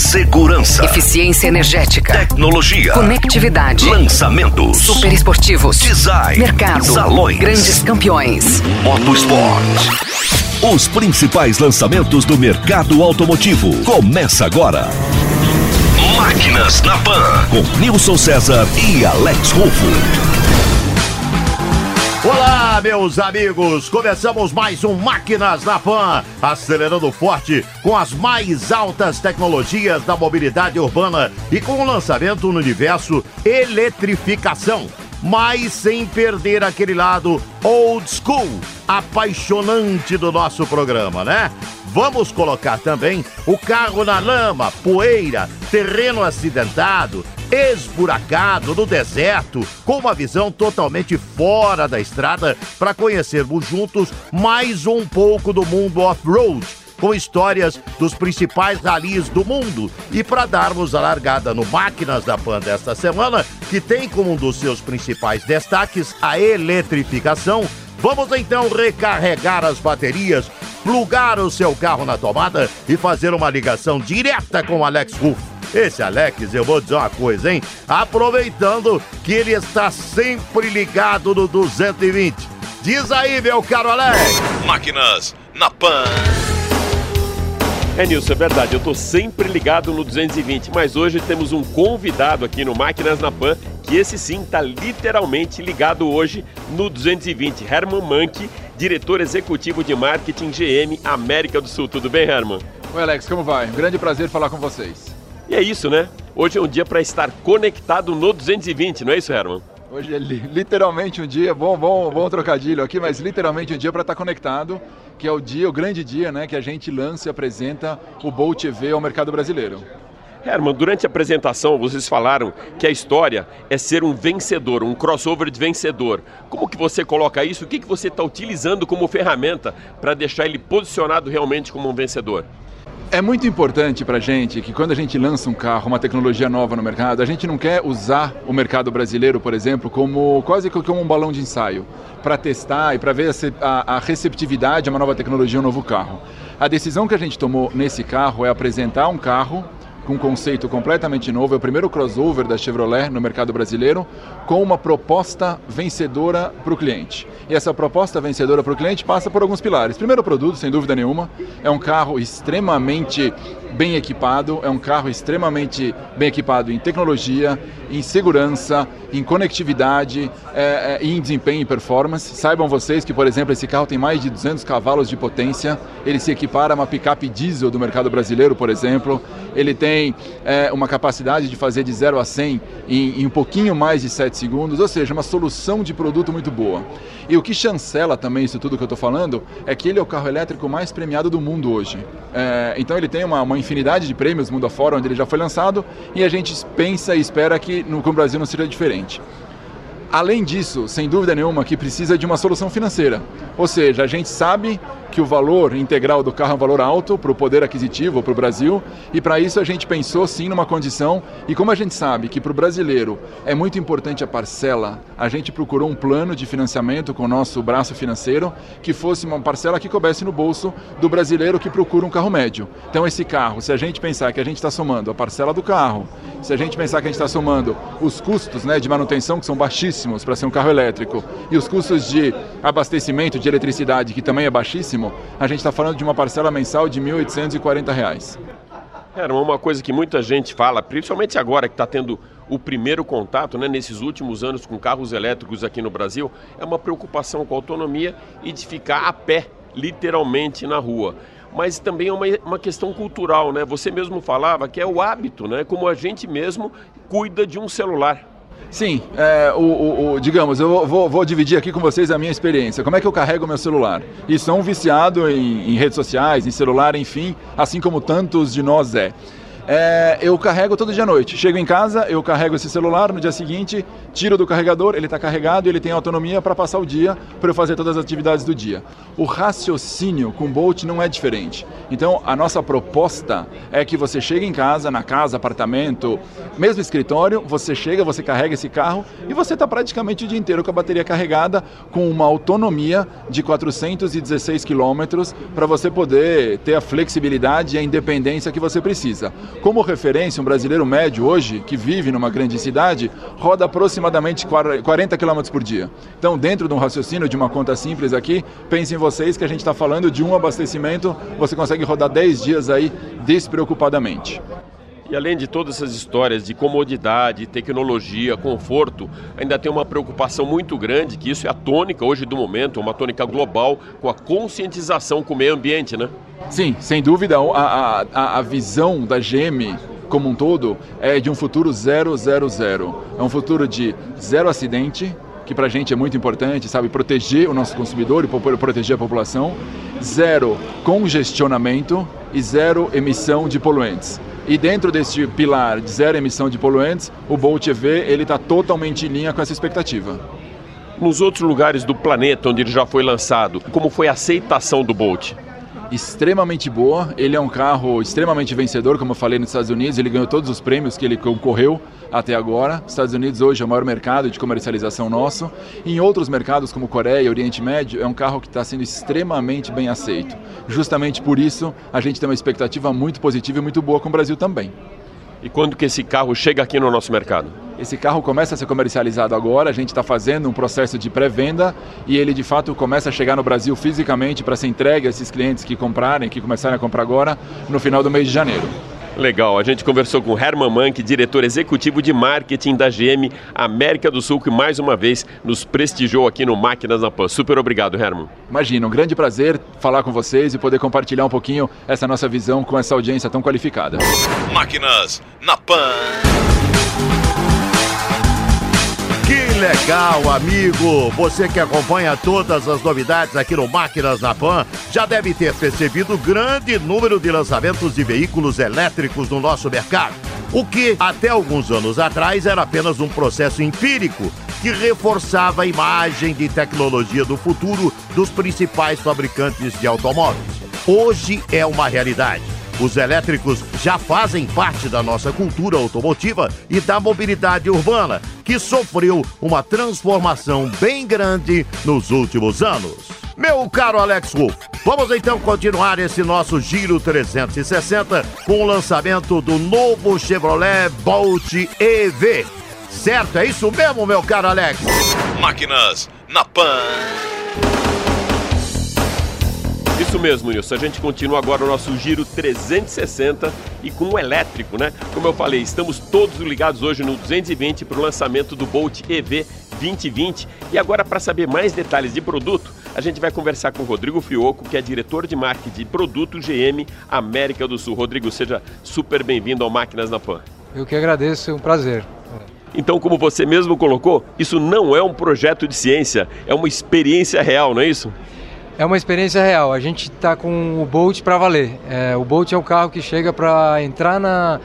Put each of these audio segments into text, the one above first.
Segurança. Eficiência energética. Tecnologia. Conectividade. Lançamentos. Super esportivos. Design. Mercado. Salões. Grandes campeões. Motosport. Os principais lançamentos do mercado automotivo. Começa agora. Máquinas na Pan. Com Nilson César e Alex Rufo. Olá, meus amigos! Começamos mais um Máquinas na Pan, acelerando forte com as mais altas tecnologias da mobilidade urbana e com o lançamento no universo eletrificação, mas sem perder aquele lado old school, apaixonante do nosso programa, né? Vamos colocar também o carro na lama, poeira, terreno acidentado, esburacado no deserto, com uma visão totalmente fora da estrada, para conhecermos juntos mais um pouco do mundo off-road, com histórias dos principais ralis do mundo. E para darmos a largada no Máquinas da Pan desta semana, que tem como um dos seus principais destaques a eletrificação, vamos então recarregar as baterias, plugar o seu carro na tomada e fazer uma ligação direta com Alex Ruff. Esse Alex, eu vou dizer uma coisa, hein? Aproveitando que ele está sempre ligado no 220. Diz aí, meu caro Alex. Máquinas na Pan. É, Nilson, é verdade. Eu tô sempre ligado no 220, mas hoje temos um convidado aqui no Máquinas na Pan, que esse sim tá literalmente ligado hoje no 220. Herman Manke, diretor executivo de marketing GM América do Sul. Tudo bem, Herman? Oi, Alex, como vai? Um grande prazer falar com vocês. E é isso, né? Hoje é um dia para estar conectado no 220, não é isso, Herman? Hoje é li literalmente um dia, bom, bom, bom trocadilho aqui, mas literalmente um dia para estar conectado, que é o dia, o grande dia, né, que a gente lança e apresenta o Bolt EV ao mercado brasileiro. Herman, durante a apresentação vocês falaram que a história é ser um vencedor, um crossover de vencedor. Como que você coloca isso? O que, que você está utilizando como ferramenta para deixar ele posicionado realmente como um vencedor? É muito importante para a gente que quando a gente lança um carro, uma tecnologia nova no mercado, a gente não quer usar o mercado brasileiro, por exemplo, como quase como um balão de ensaio para testar e para ver a, a receptividade a uma nova tecnologia, um novo carro. A decisão que a gente tomou nesse carro é apresentar um carro com um conceito completamente novo, é o primeiro crossover da Chevrolet no mercado brasileiro, com uma proposta vencedora para o cliente. E essa proposta vencedora para o cliente passa por alguns pilares. Primeiro, produto, sem dúvida nenhuma, é um carro extremamente bem equipado, é um carro extremamente bem equipado em tecnologia, em segurança, em conectividade é, é, em desempenho e performance. Saibam vocês que, por exemplo, esse carro tem mais de 200 cavalos de potência, ele se equipara a uma picape diesel do mercado brasileiro, por exemplo, ele tem é, uma capacidade de fazer de 0 a 100 em, em um pouquinho mais de 7 segundos, ou seja, uma solução de produto muito boa. E o que chancela também isso tudo que eu estou falando é que ele é o carro elétrico mais premiado do mundo hoje. É, então ele tem uma, uma, infinidade de prêmios mundo afora, onde ele já foi lançado, e a gente pensa e espera que no, no Brasil não seja diferente. Além disso, sem dúvida nenhuma, que precisa de uma solução financeira. Ou seja, a gente sabe que o valor integral do carro é um valor alto para o poder aquisitivo para o Brasil e para isso a gente pensou sim numa condição e como a gente sabe que para o brasileiro é muito importante a parcela, a gente procurou um plano de financiamento com o nosso braço financeiro que fosse uma parcela que coubesse no bolso do brasileiro que procura um carro médio. Então esse carro, se a gente pensar que a gente está somando a parcela do carro, se a gente pensar que a gente está somando os custos né, de manutenção que são baixíssimos para ser um carro elétrico e os custos de abastecimento de eletricidade que também é baixíssimo a gente está falando de uma parcela mensal de R$ 1.840. Era uma coisa que muita gente fala, principalmente agora que está tendo o primeiro contato, né, nesses últimos anos com carros elétricos aqui no Brasil, é uma preocupação com a autonomia e de ficar a pé, literalmente, na rua. Mas também é uma, uma questão cultural, né? Você mesmo falava que é o hábito, né? Como a gente mesmo cuida de um celular. Sim, é, o, o, o, digamos, eu vou, vou, dividir aqui com vocês a minha experiência. Como é que eu carrego meu celular? E sou um viciado em, em redes sociais, em celular, enfim, assim como tantos de nós é. É, eu carrego todo dia à noite. Chego em casa, eu carrego esse celular, no dia seguinte, tiro do carregador, ele está carregado e ele tem autonomia para passar o dia, para eu fazer todas as atividades do dia. O raciocínio com o Bolt não é diferente. Então, a nossa proposta é que você chegue em casa, na casa, apartamento, mesmo escritório, você chega, você carrega esse carro e você está praticamente o dia inteiro com a bateria carregada, com uma autonomia de 416 quilômetros para você poder ter a flexibilidade e a independência que você precisa. Como referência, um brasileiro médio hoje, que vive numa grande cidade, roda aproximadamente 40 km por dia. Então, dentro de um raciocínio de uma conta simples aqui, pensem vocês que a gente está falando de um abastecimento, você consegue rodar 10 dias aí despreocupadamente. E além de todas essas histórias de comodidade, tecnologia, conforto, ainda tem uma preocupação muito grande, que isso é a tônica hoje do momento, uma tônica global, com a conscientização com o meio ambiente, né? Sim, sem dúvida, a, a, a visão da GM como um todo é de um futuro zero, zero, zero. É um futuro de zero acidente, que para a gente é muito importante, sabe, proteger o nosso consumidor e proteger a população, zero congestionamento e zero emissão de poluentes. E dentro desse pilar de zero emissão de poluentes, o Bolt EV ele está totalmente em linha com essa expectativa. Nos outros lugares do planeta onde ele já foi lançado, como foi a aceitação do Bolt? Extremamente boa. Ele é um carro extremamente vencedor, como eu falei nos Estados Unidos. Ele ganhou todos os prêmios que ele concorreu até agora. Estados Unidos hoje é o maior mercado de comercialização nosso. Em outros mercados como Coreia Oriente Médio, é um carro que está sendo extremamente bem aceito. Justamente por isso, a gente tem uma expectativa muito positiva e muito boa com o Brasil também. E quando que esse carro chega aqui no nosso mercado? Esse carro começa a ser comercializado agora, a gente está fazendo um processo de pré-venda e ele de fato começa a chegar no Brasil fisicamente para ser entregue a esses clientes que comprarem, que começarem a comprar agora, no final do mês de janeiro. Legal, a gente conversou com Herman Mank, diretor executivo de marketing da GM América do Sul, que mais uma vez nos prestigiou aqui no Máquinas na Pan. Super obrigado, Herman. Imagina, um grande prazer falar com vocês e poder compartilhar um pouquinho essa nossa visão com essa audiência tão qualificada. Máquinas na Pan. Legal, amigo! Você que acompanha todas as novidades aqui no Máquinas na Pan já deve ter percebido o grande número de lançamentos de veículos elétricos no nosso mercado. O que, até alguns anos atrás, era apenas um processo empírico que reforçava a imagem de tecnologia do futuro dos principais fabricantes de automóveis. Hoje é uma realidade. Os elétricos já fazem parte da nossa cultura automotiva e da mobilidade urbana, que sofreu uma transformação bem grande nos últimos anos. Meu caro Alex Wolf, vamos então continuar esse nosso Giro 360 com o lançamento do novo Chevrolet Bolt EV. Certo, é isso mesmo, meu caro Alex? Máquinas na Pan. Isso mesmo, Nilson. A gente continua agora o nosso giro 360 e com o elétrico, né? Como eu falei, estamos todos ligados hoje no 220 para o lançamento do Bolt EV 2020. E agora, para saber mais detalhes de produto, a gente vai conversar com o Rodrigo Fioco, que é diretor de marketing de produto GM América do Sul. Rodrigo, seja super bem-vindo ao Máquinas na Pan. Eu que agradeço, é um prazer. Então, como você mesmo colocou, isso não é um projeto de ciência, é uma experiência real, não é isso? É uma experiência real. A gente está com o Bolt para valer. É, o Bolt é o carro que chega para entrar na,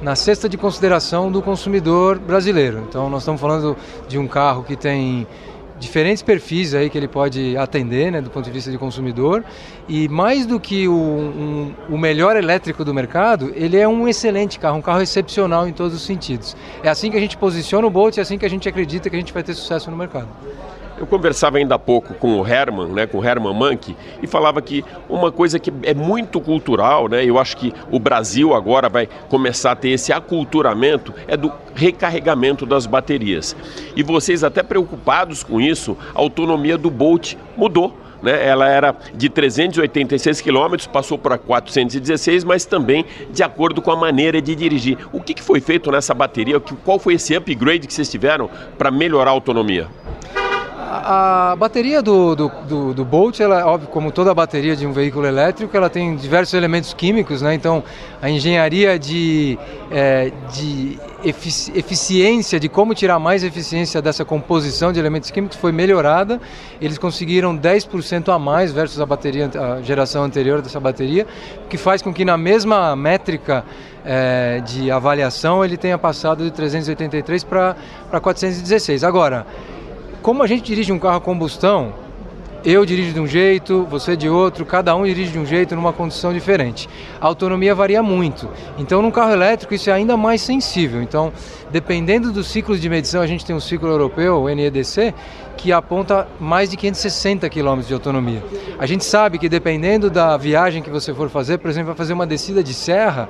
na cesta de consideração do consumidor brasileiro. Então, nós estamos falando de um carro que tem diferentes perfis aí que ele pode atender, né, do ponto de vista de consumidor. E mais do que o, um, o melhor elétrico do mercado, ele é um excelente carro, um carro excepcional em todos os sentidos. É assim que a gente posiciona o Bolt, é assim que a gente acredita que a gente vai ter sucesso no mercado. Eu conversava ainda há pouco com o Herman, né, com o Herman Mank, e falava que uma coisa que é muito cultural, né, eu acho que o Brasil agora vai começar a ter esse aculturamento, é do recarregamento das baterias. E vocês até preocupados com isso, a autonomia do Bolt mudou. Né? Ela era de 386 km, passou para 416, mas também de acordo com a maneira de dirigir. O que, que foi feito nessa bateria? Qual foi esse upgrade que vocês tiveram para melhorar a autonomia? A, bateria do, do, do, do, Bolt, ela, óbvio, como toda bateria de um veículo elétrico, ela tem diversos elementos químicos, né? Então, a engenharia de, é, de efici eficiência, de como tirar mais eficiência dessa composição de elementos químicos foi melhorada. Eles conseguiram 10% a mais versus a bateria, a geração anterior dessa bateria, que faz com que na mesma métrica é, de avaliação ele tenha passado de 383 para 416. Agora, como a gente dirige um carro a combustão, eu dirijo de um jeito, você de outro, cada um dirige de um jeito numa condição diferente. A autonomia varia muito. Então, num carro elétrico, isso é ainda mais sensível. Então, dependendo dos ciclos de medição, a gente tem um ciclo europeu, o NEDC, que aponta mais de 560 km de autonomia. A gente sabe que dependendo da viagem que você for fazer, por exemplo, vai fazer uma descida de serra,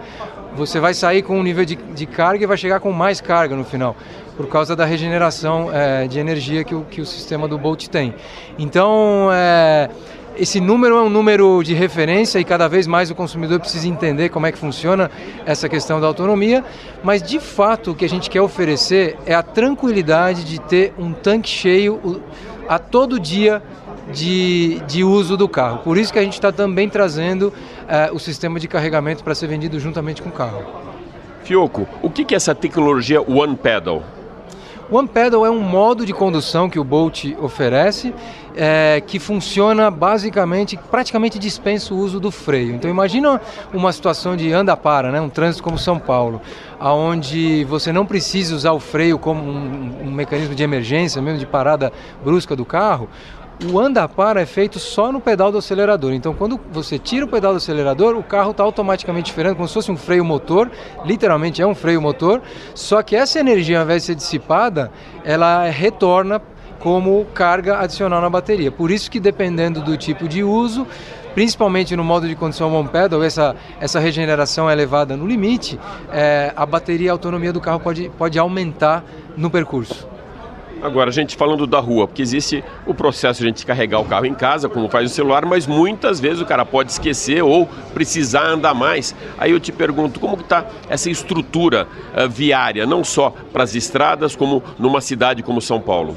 você vai sair com um nível de, de carga e vai chegar com mais carga no final por causa da regeneração é, de energia que o, que o sistema do Bolt tem. Então, é, esse número é um número de referência e cada vez mais o consumidor precisa entender como é que funciona essa questão da autonomia, mas de fato o que a gente quer oferecer é a tranquilidade de ter um tanque cheio a todo dia de, de uso do carro. Por isso que a gente está também trazendo é, o sistema de carregamento para ser vendido juntamente com o carro. Fioco, o que é essa tecnologia One Pedal? One Pedal é um modo de condução que o Bolt oferece, é, que funciona basicamente, praticamente dispensa o uso do freio. Então imagina uma situação de anda-para, né, um trânsito como São Paulo, onde você não precisa usar o freio como um, um mecanismo de emergência, mesmo de parada brusca do carro o anda-para é feito só no pedal do acelerador. Então, quando você tira o pedal do acelerador, o carro está automaticamente freando, como se fosse um freio motor. Literalmente é um freio motor. Só que essa energia, ao invés de ser dissipada, ela retorna como carga adicional na bateria. Por isso que, dependendo do tipo de uso, principalmente no modo de condição one pedal, essa, essa regeneração é elevada no limite, é, a bateria, a autonomia do carro pode, pode aumentar no percurso. Agora, a gente falando da rua, porque existe o processo de a gente carregar o carro em casa, como faz o celular, mas muitas vezes o cara pode esquecer ou precisar andar mais. Aí eu te pergunto, como está essa estrutura uh, viária, não só para as estradas, como numa cidade como São Paulo?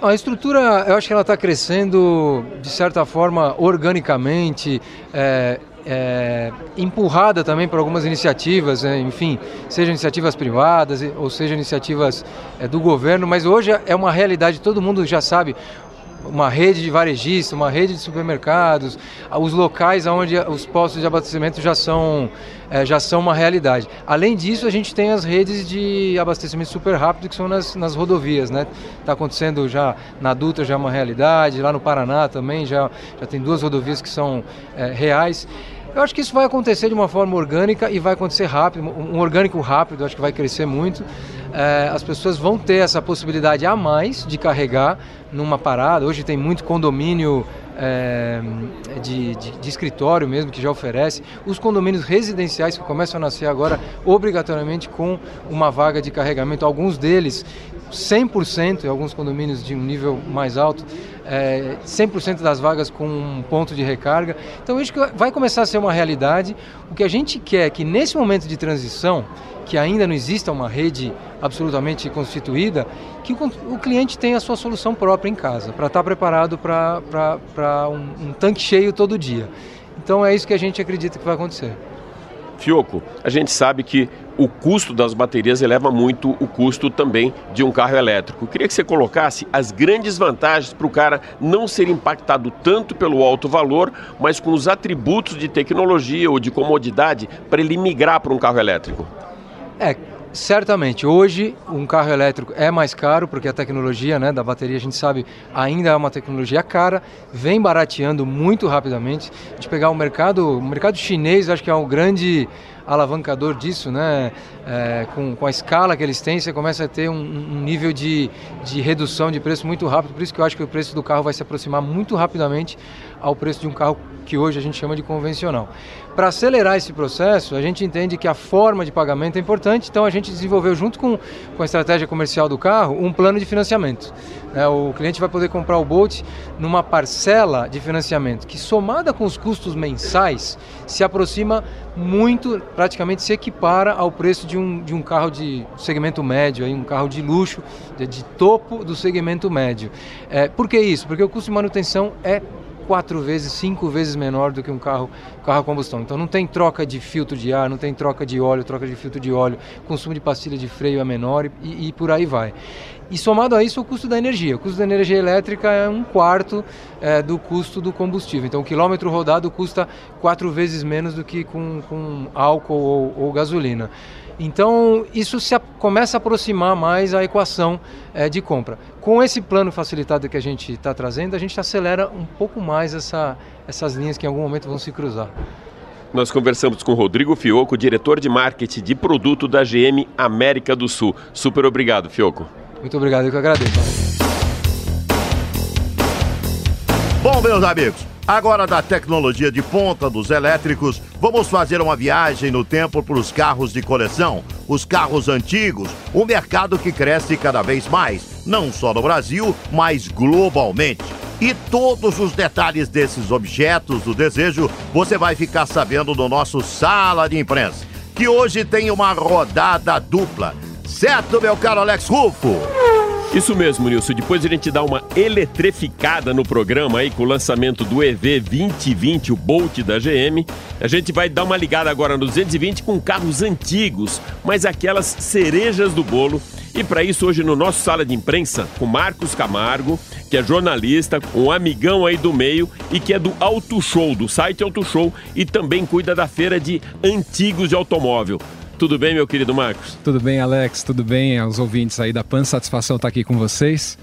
A estrutura, eu acho que ela está crescendo de certa forma organicamente. É, é, empurrada também por algumas iniciativas, né? enfim, seja iniciativas privadas ou seja iniciativas é, do governo, mas hoje é uma realidade, todo mundo já sabe, uma rede de varejistas, uma rede de supermercados, os locais onde os postos de abastecimento já são, é, já são uma realidade. Além disso, a gente tem as redes de abastecimento super rápido que são nas, nas rodovias, né? Está acontecendo já na Dutra já é uma realidade, lá no Paraná também já, já tem duas rodovias que são é, reais. Eu acho que isso vai acontecer de uma forma orgânica e vai acontecer rápido, um orgânico rápido, acho que vai crescer muito. É, as pessoas vão ter essa possibilidade a mais de carregar numa parada. Hoje tem muito condomínio é, de, de, de, escritório mesmo que já oferece. Os condomínios residenciais que começam a nascer agora, obrigatoriamente com uma vaga de carregamento. Alguns deles 100%, em alguns condomínios de um nível mais alto, é, 100% das vagas com um ponto de recarga. Então isso vai começar a ser uma realidade. O que a gente quer é que nesse momento de transição, que ainda não exista uma rede absolutamente constituída, que o, cliente tenha a sua solução própria em casa, para estar tá preparado para um, um tanque cheio todo dia. Então é isso que a gente acredita que vai acontecer. Fioco, a gente sabe que o custo das baterias eleva muito o custo também de um carro elétrico. Eu queria que você colocasse as grandes vantagens para o cara não ser impactado tanto pelo alto valor, mas com os atributos de tecnologia ou de comodidade para ele migrar para um carro elétrico. É, Certamente, hoje um carro elétrico é mais caro, porque a tecnologia né, da bateria, a gente sabe, ainda é uma tecnologia cara, vem barateando muito rapidamente. A gente pegar o mercado, o mercado chinês, acho que é um grande alavancador disso, né? É, com, com a escala que eles têm, você começa a ter um, um, nível de, de redução de preço muito rápido. Por isso que eu acho que o preço do carro vai se aproximar muito rapidamente ao preço de um carro que hoje a gente chama de convencional. Para acelerar esse processo, a gente entende que a forma de pagamento é importante, então a gente desenvolveu, junto com, com a estratégia comercial do carro, um plano de financiamento. É, o cliente vai poder comprar o Bolt numa parcela de financiamento que, somada com os custos mensais, se aproxima muito, praticamente se equipara ao preço de um, de um carro de segmento médio, aí, um carro de luxo, de, de topo do segmento médio. É, por que isso? Porque o custo de manutenção é quatro vezes, cinco vezes menor do que um carro, carro a combustão. Então não tem troca de filtro de ar, não tem troca de óleo, troca de filtro de óleo, consumo de pastilha de freio é menor e, e por aí vai. E somado a isso o custo da energia. O custo da energia elétrica é um quarto é, do custo do combustível. Então o quilômetro rodado custa quatro vezes menos do que com, com álcool ou, ou gasolina. Então, isso se a, começa a aproximar mais a equação é, de compra. Com esse plano facilitado que a gente está trazendo, a gente acelera um pouco mais essa, essas linhas que em algum momento vão se cruzar. Nós conversamos com Rodrigo Fioco, diretor de marketing de produto da GM América do Sul. Super obrigado, Fioco. Muito obrigado, eu que agradeço. Bom, meus amigos, agora da tecnologia de ponta dos elétricos, vamos fazer uma viagem no tempo para os carros de coleção, os carros antigos, um mercado que cresce cada vez mais, não só no Brasil, mas globalmente. E todos os detalhes desses objetos do desejo você vai ficar sabendo no nosso Sala de Imprensa, que hoje tem uma rodada dupla. Certo, meu caro Alex Rufo? Isso mesmo, Nilson. Depois a gente dá uma eletrificada no programa aí com o lançamento do EV 2020, o Bolt da GM. A gente vai dar uma ligada agora no 220 com carros antigos, mas aquelas cerejas do bolo. E para isso, hoje no nosso sala de imprensa, com Marcos Camargo, que é jornalista, um amigão aí do meio e que é do Auto Show, do site Auto Show, e também cuida da feira de antigos de automóvel. Tudo bem, meu querido Marcos? Tudo bem, Alex? Tudo bem aos ouvintes aí da PAN? Satisfação estar aqui com vocês.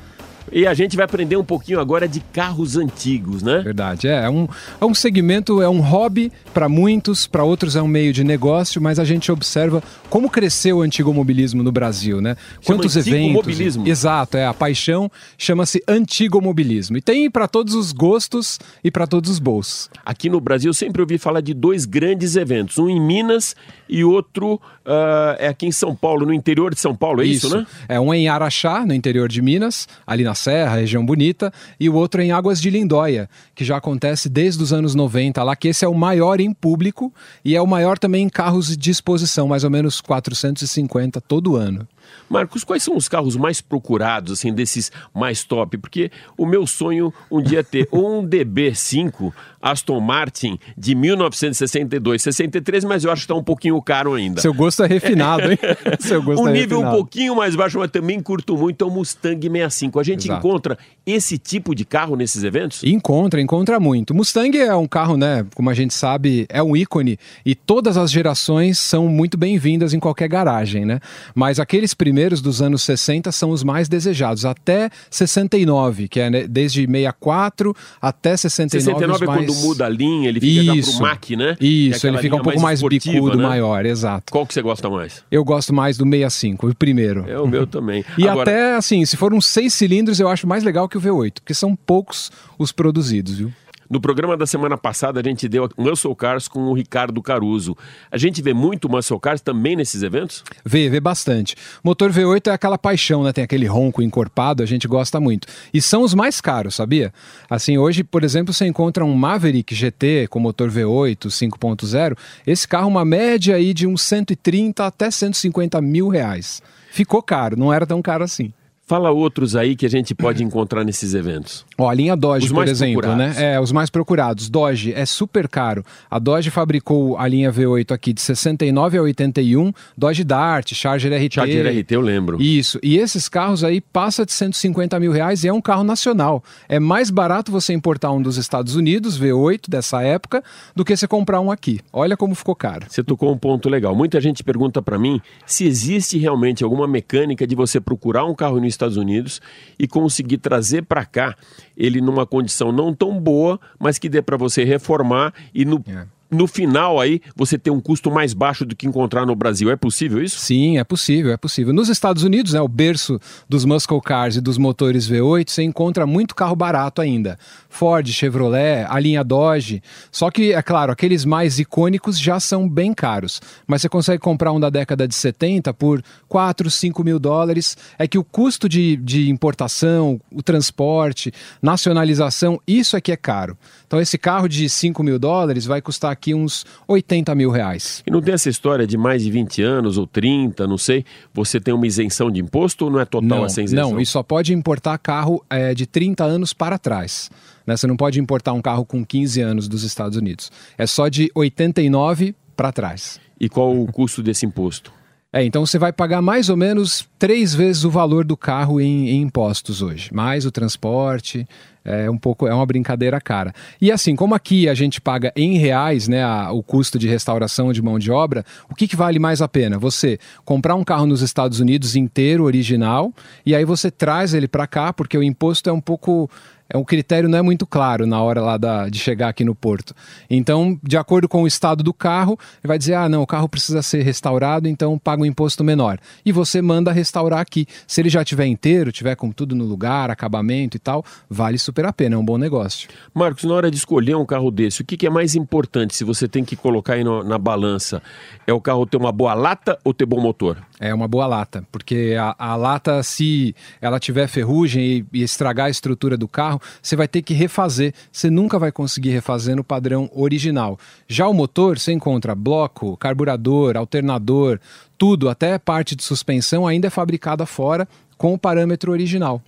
E a gente vai aprender um pouquinho agora de carros antigos, né? Verdade, é, é um, é um segmento, é um hobby para muitos, para outros é um meio de negócio, mas a gente observa como cresceu o antigo mobilismo no Brasil, né? Quantos Chama eventos. mobilismo. Exato, é a paixão chama-se antigo mobilismo e tem para todos os gostos e para todos os bolsos. Aqui no Brasil eu sempre ouvi falar de dois grandes eventos, um em Minas e outro uh, é aqui em São Paulo, no interior de São Paulo, é isso, isso né? É um em Araxá, no interior de Minas, ali na Serra, região bonita, e o outro em Águas de Lindóia, que já acontece desde os anos 90 lá, que esse é o maior em público e é o maior também em carros de exposição, mais ou menos 450 todo ano. Marcos, quais são os carros mais procurados, assim, desses mais top? Porque o meu sonho um dia é ter um DB5 Aston Martin de 1962, 63, mas eu acho que está um pouquinho caro ainda. Seu gosto é refinado, hein? Seu gosto um é nível refinado. um pouquinho mais baixo, mas também curto muito é o Mustang 65. A gente Exato. encontra esse tipo de carro nesses eventos? Encontra, encontra muito. Mustang é um carro, né, como a gente sabe, é um ícone e todas as gerações são muito bem-vindas em qualquer garagem, né? Mas aqueles primeiros dos anos 60 são os mais desejados, até 69, que é né, desde 64 até 69 69 é mais... quando muda a linha, ele fica Isso. já pro Mac, né? Isso, é ele fica um pouco mais, mais bicudo, né? maior, exato. Qual que você gosta mais? Eu gosto mais do 65, o primeiro. É o meu também. e Agora... até, assim, se for uns seis cilindros, eu acho mais legal que o V8, porque são poucos os produzidos, viu? No programa da semana passada, a gente deu Muscle Cars com o Ricardo Caruso. A gente vê muito Muscle Cars também nesses eventos? Vê, vê bastante. Motor V8 é aquela paixão, né? Tem aquele ronco encorpado, a gente gosta muito. E são os mais caros, sabia? Assim, hoje, por exemplo, você encontra um Maverick GT com motor V8 5.0. Esse carro, uma média aí de uns 130 até 150 mil reais. Ficou caro, não era tão caro assim. Fala outros aí que a gente pode encontrar nesses eventos. Ó, a linha Dodge, os por exemplo, procurados. né? É, os mais procurados. Dodge é super caro. A Dodge fabricou a linha V8 aqui de 69 a 81, Dodge Dart, Charger RT. Charger RT, eu lembro. Isso. E esses carros aí passa de 150 mil reais e é um carro nacional. É mais barato você importar um dos Estados Unidos, V8 dessa época, do que você comprar um aqui. Olha como ficou caro. Você tocou um ponto legal. Muita gente pergunta para mim se existe realmente alguma mecânica de você procurar um carro no Estados Unidos e conseguir trazer para cá ele numa condição não tão boa, mas que dê para você reformar e no é no final aí você ter um custo mais baixo do que encontrar no Brasil. É possível isso? Sim, é possível, é possível. Nos Estados Unidos, né, o berço dos muscle cars e dos motores V8, você encontra muito carro barato ainda. Ford, Chevrolet, a linha Dodge. Só que, é claro, aqueles mais icônicos já são bem caros. Mas você consegue comprar um da década de 70 por 4, 5 mil dólares. É que o custo de, de importação, o transporte, nacionalização, isso é que é caro. Então esse carro de 5 mil dólares vai custar uns 80 mil reais. E não tem essa história de mais de 20 anos ou 30, não sei, você tem uma isenção de imposto ou não é total não, essa isenção? Não, e só pode importar carro é, de 30 anos para trás. Né? Você não pode importar um carro com 15 anos dos Estados Unidos. É só de 89 para trás. E qual o custo desse imposto? É, então você vai pagar mais ou menos três vezes o valor do carro em, em impostos hoje, mais o transporte, é um pouco é uma brincadeira cara. E assim, como aqui a gente paga em reais, né, a, o custo de restauração de mão de obra, o que, que vale mais a pena? Você comprar um carro nos Estados Unidos inteiro, original, e aí você traz ele para cá, porque o imposto é um pouco é um critério não é muito claro na hora lá da, de chegar aqui no porto. Então, de acordo com o estado do carro, ele vai dizer: ah, não, o carro precisa ser restaurado, então paga um imposto menor. E você manda restaurar aqui. Se ele já tiver inteiro, tiver com tudo no lugar, acabamento e tal, vale super a pena, é um bom negócio. Marcos, na hora de escolher um carro desse, o que, que é mais importante se você tem que colocar aí no, na balança? É o carro ter uma boa lata ou ter bom motor? É uma boa lata, porque a, a lata, se ela tiver ferrugem e, e estragar a estrutura do carro, você vai ter que refazer. Você nunca vai conseguir refazer no padrão original. Já o motor, você encontra bloco, carburador, alternador, tudo, até parte de suspensão, ainda é fabricada fora com o parâmetro original.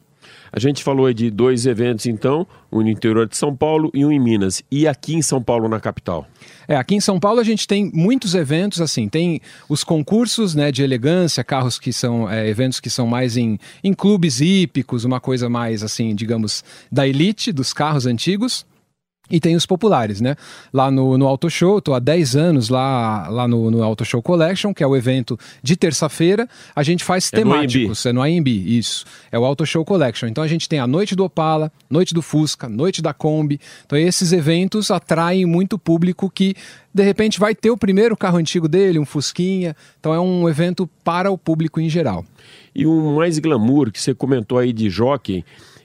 A gente falou de dois eventos, então, um no interior de São Paulo e um em Minas. E aqui em São Paulo, na capital? É, aqui em São Paulo a gente tem muitos eventos, assim, tem os concursos né, de elegância, carros que são, é, eventos que são mais em, em clubes hípicos, uma coisa mais, assim, digamos, da elite dos carros antigos. E tem os populares, né? Lá no, no Auto Show, estou há 10 anos lá, lá no, no Auto Show Collection, que é o evento de terça-feira. A gente faz É temáticos, é no AMB, isso. É o Auto Show Collection. Então a gente tem a noite do Opala, noite do Fusca, noite da Kombi. Então esses eventos atraem muito público que de repente vai ter o primeiro carro antigo dele, um Fusquinha. Então é um evento para o público em geral. E um mais glamour que você comentou aí de jockey,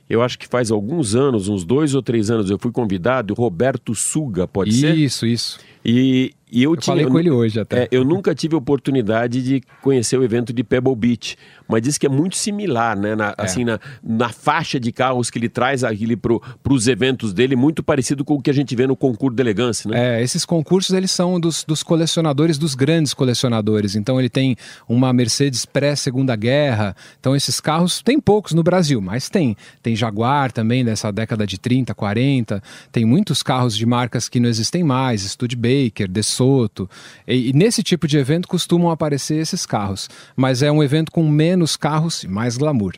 eu acho que faz alguns anos, uns dois ou três anos, eu fui convidado, Roberto Suga, pode ser? Isso, isso. E, e eu, Eu tinha, falei com ele hoje até. É, eu nunca tive oportunidade de conhecer o evento de Pebble Beach, mas diz que é muito similar, né? É. Na, Assim, na, na faixa de carros que ele traz aquele para os eventos dele, muito parecido com o que a gente vê no concurso de elegância, né? É, esses concursos eles são dos, dos colecionadores, dos grandes colecionadores. Então ele tem uma Mercedes pré-segunda guerra. Então esses carros tem poucos no Brasil, mas tem. Tem Jaguar também dessa década de 30, 40. Tem muitos carros de marcas que não existem mais, Studebaker, De Soto. E, e nesse tipo de evento costumam aparecer esses carros. Mas é um evento com menos carros e mais glamour.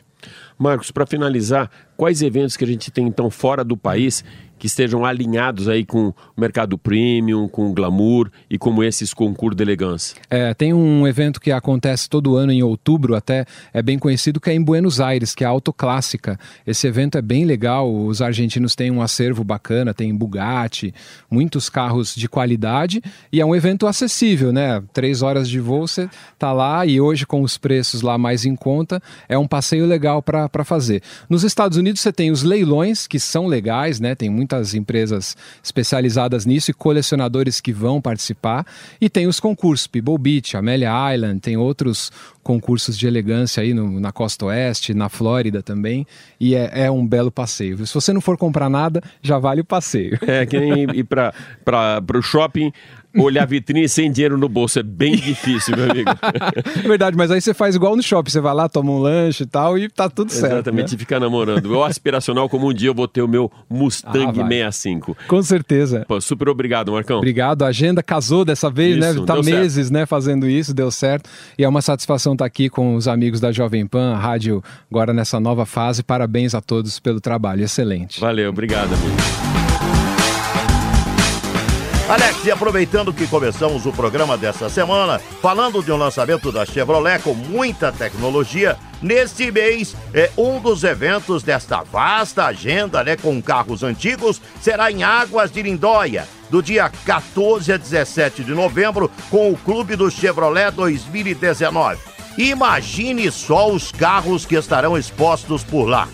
Marcos, para finalizar, quais eventos que a gente tem então fora do país que estejam alinhados aí com o mercado premium, com o glamour e como esses concursos de elegância? É, tem um evento que acontece todo ano em outubro, até é bem conhecido, que é em Buenos Aires, que é a Autoclássica. Esse evento é bem legal, os argentinos têm um acervo bacana, tem Bugatti, muitos carros de qualidade e é um evento acessível, né? Três horas de voo você tá lá e hoje com os preços lá mais em conta, é um passeio legal para fazer. Nos Estados Unidos você tem os leilões, que são legais, né? Tem muitas empresas especializadas nisso e colecionadores que vão participar. E tem os concursos, Pebble Beach, Amelia Island, tem outros concursos de elegância aí no- na costa oeste, na Flórida também. E é, é um belo passeio. Se você não for comprar nada, já vale o passeio. É que nem ir para o shopping, olhar a vitrine sem dinheiro no bolso. É bem difícil, meu amigo. É verdade, mas aí você faz igual no shopping, você vai lá, toma um lanche e tal e tá tudo certo. Exatamente, né? ficar namorando. O aspiracional, como um dia eu vou ter o meu Mustang Ah, vai. 65. Com certeza. Pô, super obrigado, Marcão. Obrigado. A agenda casou dessa vez, Isso, né? Tá deu certo. meses, né, fazendo isso, deu certo. E é uma satisfação estar aqui com os amigos da Jovem Pan, a rádio agora nessa nova fase. Parabéns a todos pelo trabalho, excelente. Valeu, obrigado, amigo. Alex, e aproveitando que começamos o programa dessa semana, falando de um lançamento da Chevrolet com muita tecnologia, neste mês, é, um dos eventos desta vasta agenda, né, com carros antigos, será em Águas de Lindóia, do dia 14 a 17 de novembro, com o Clube do Chevrolet 2019. Imagine só os carros que estarão expostos por lá.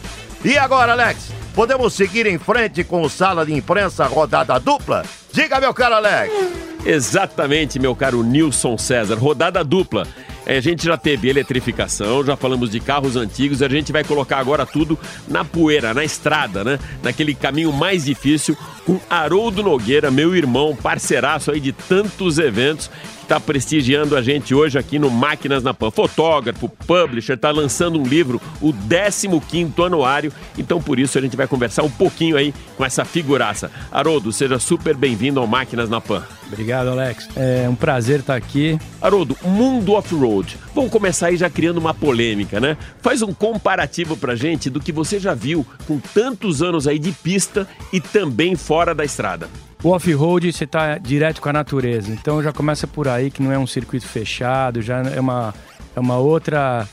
E agora, Alex, podemos seguir em frente com o Sala de Imprensa Rodada Dupla? Diga, meu caro Alex. Exatamente, meu caro Nilson César. Rodada dupla. É, a gente já teve eletrificação, já falamos de carros antigos, a gente vai colocar agora tudo na poeira, na estrada, né? Naquele caminho mais difícil, com Haroldo Nogueira, meu irmão, parceiraço aí de tantos eventos, está prestigiando a gente hoje aqui no Máquinas na Pan. Fotógrafo, publisher, está lançando um livro, o 15º anuário. Então, por isso, a gente vai conversar um pouquinho aí com essa figuraça. Haroldo, seja super bem-vindo ao Máquinas na Pan. Obrigado, Alex. É um prazer estar aqui. Haroldo, mundo off-road. Vamos começar aí já criando uma polêmica, né? Faz um comparativo pra gente do que você já viu com tantos anos aí de pista e também fora da estrada. O off-road você está direto com a natureza, então já começa por aí que não é um circuito fechado, já é uma, é uma outra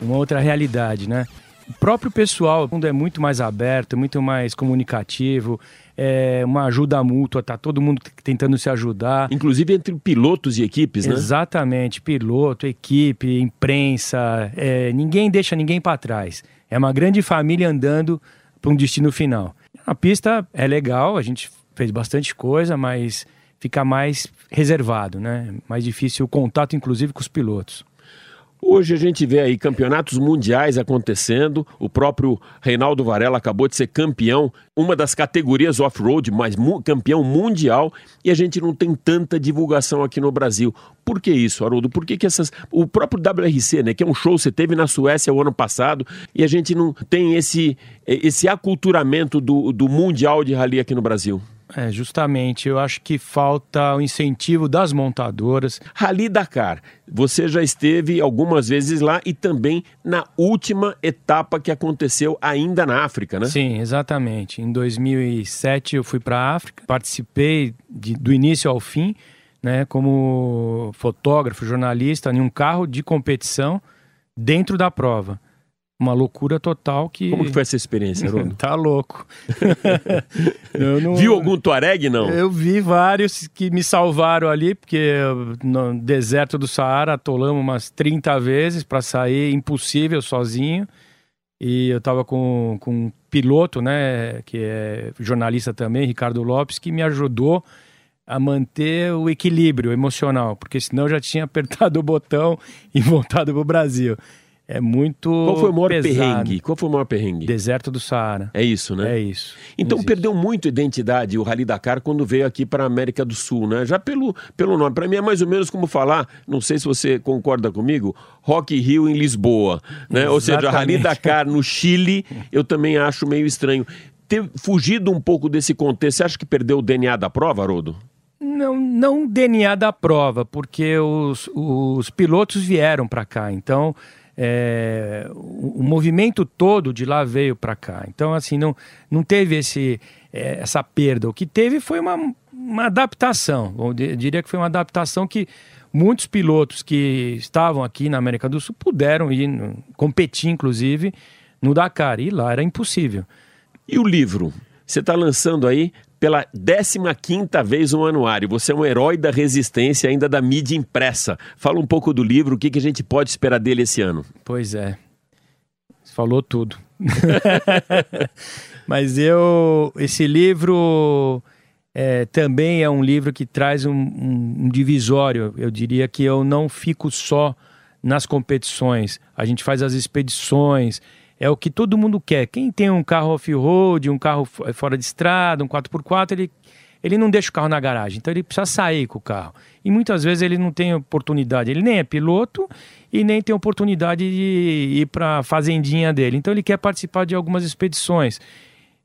uma outra realidade, né? O próprio pessoal, o mundo é muito mais aberto, muito mais comunicativo, é uma ajuda mútua, tá todo mundo tentando se ajudar. Inclusive entre pilotos e equipes, né? Exatamente, piloto, equipe, imprensa, é, ninguém deixa ninguém para trás. É uma grande família andando para um destino final. A pista é legal, a gente fez bastante coisa, mas fica mais reservado, né? Mais difícil o contato, inclusive, com os pilotos. Hoje a gente vê aí campeonatos mundiais acontecendo. O próprio Reinaldo Varela acabou de ser campeão, uma das categorias off-road, mas mu campeão mundial, e a gente não tem tanta divulgação aqui no Brasil. Por que isso, Haroldo? Por que, que essas. O próprio WRC, né? Que é um show que você teve na Suécia o ano passado, e a gente não tem esse, esse aculturamento do, do Mundial de Rally aqui no Brasil? É, justamente. Eu acho que falta o incentivo das montadoras. Rally Dakar, você já esteve algumas vezes lá e também na última etapa que aconteceu ainda na África, né? Sim, exatamente. Em 2007 eu fui para a África, participei de, do início ao fim, né, como fotógrafo, jornalista, em um carro de competição dentro da prova uma loucura total que. Como que foi essa experiência, Haroldo? tá louco. não... Viu algum Tuareg, não? Eu vi vários que me salvaram ali, porque no deserto do Saara atolamos umas 30 vezes para sair, impossível sozinho. E eu tava com, com um piloto, né, que é jornalista também, Ricardo Lopes, que me ajudou a manter o equilíbrio emocional, porque senão eu já tinha apertado o botão e voltado pro Brasil é muito. Qual foi o maior pesado. perrengue? Qual foi o maior perrengue? Deserto do Saara. É isso, né? É isso. Então perdeu muito identidade o Rally Dakar quando veio aqui para a América do Sul, né? Já pelo, pelo nome. Para mim é mais ou menos como falar, não sei se você concorda comigo, Rock Rio em Lisboa, né? Exatamente. Ou seja, Rally Dakar no Chile, eu também acho meio estranho. Ter fugido um pouco desse contexto, você acha que perdeu o DNA da prova, Haroldo? Não, não o DNA da prova, porque os, os pilotos vieram para cá. Então, é, o, o, movimento todo de lá veio para cá. Então, assim, não, não teve esse, é, essa perda. O que teve foi uma, uma adaptação. Eu diria que foi uma adaptação que muitos pilotos que estavam aqui na América do Sul puderam ir competir, inclusive, no Dakar. E lá era impossível. E o livro? Você está lançando aí pela 15 vez um anuário. Você é um herói da resistência, ainda da mídia impressa. Fala um pouco do livro, o que, que a gente pode esperar dele esse ano. Pois é. Falou tudo. Mas eu. Esse livro é, também é um livro que traz um, um, um divisório. Eu diria que eu não fico só nas competições. A gente faz as expedições é o que todo mundo quer. Quem tem um carro off-road, um carro fora de estrada, um 4x4, ele, ele não deixa o carro na garagem, então ele precisa sair com o carro. E muitas vezes ele não tem oportunidade, ele nem é piloto e nem tem oportunidade de ir para a fazendinha dele. Então ele quer participar de algumas expedições.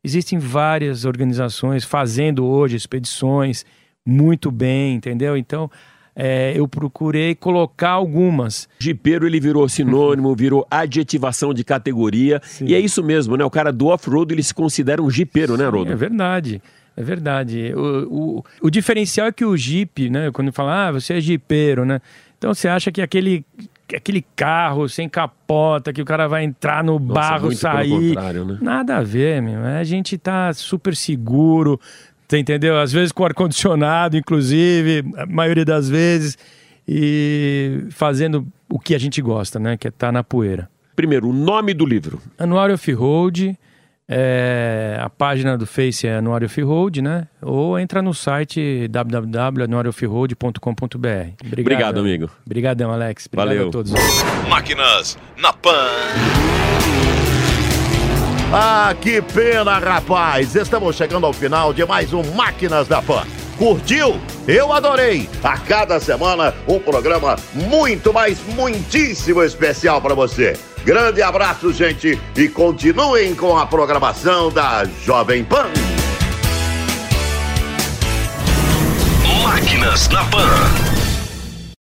Existem várias organizações fazendo hoje expedições muito bem, entendeu? Então é, eu procurei colocar algumas. Jipeiro ele virou sinônimo, virou adjetivação de categoria. Sim. E é isso mesmo, né? O cara do off-road ele se considera um jipeiro, né, Rodo? É verdade. É verdade. O, o, o diferencial é que o Jeep, né? Quando fala, ah, você é jipeiro, né? Então você acha que aquele aquele carro sem capota, que o cara vai entrar no Nossa, barro, sair. Né? Nada a ver, meu. A gente tá super seguro, você entendeu? Às vezes com ar-condicionado, inclusive, a maioria das vezes, e fazendo o que a gente gosta, né? Que é estar tá na poeira. Primeiro, o nome do livro. Anuário Off-Road. É, a página do Face é Anuário Off-Road, né? Ou entra no site www.anuarioffroad.com.br. Obrigado, Obrigado, amigo. Obrigadão, Alex. Obrigado Valeu. a todos. Máquinas na Pan. Ah, que pena, rapaz! Estamos chegando ao final de mais um Máquinas da Pan. Curtiu? Eu adorei! A cada semana um programa muito, mais muitíssimo especial para você. Grande abraço, gente, e continuem com a programação da Jovem Pan. Máquinas na Pan.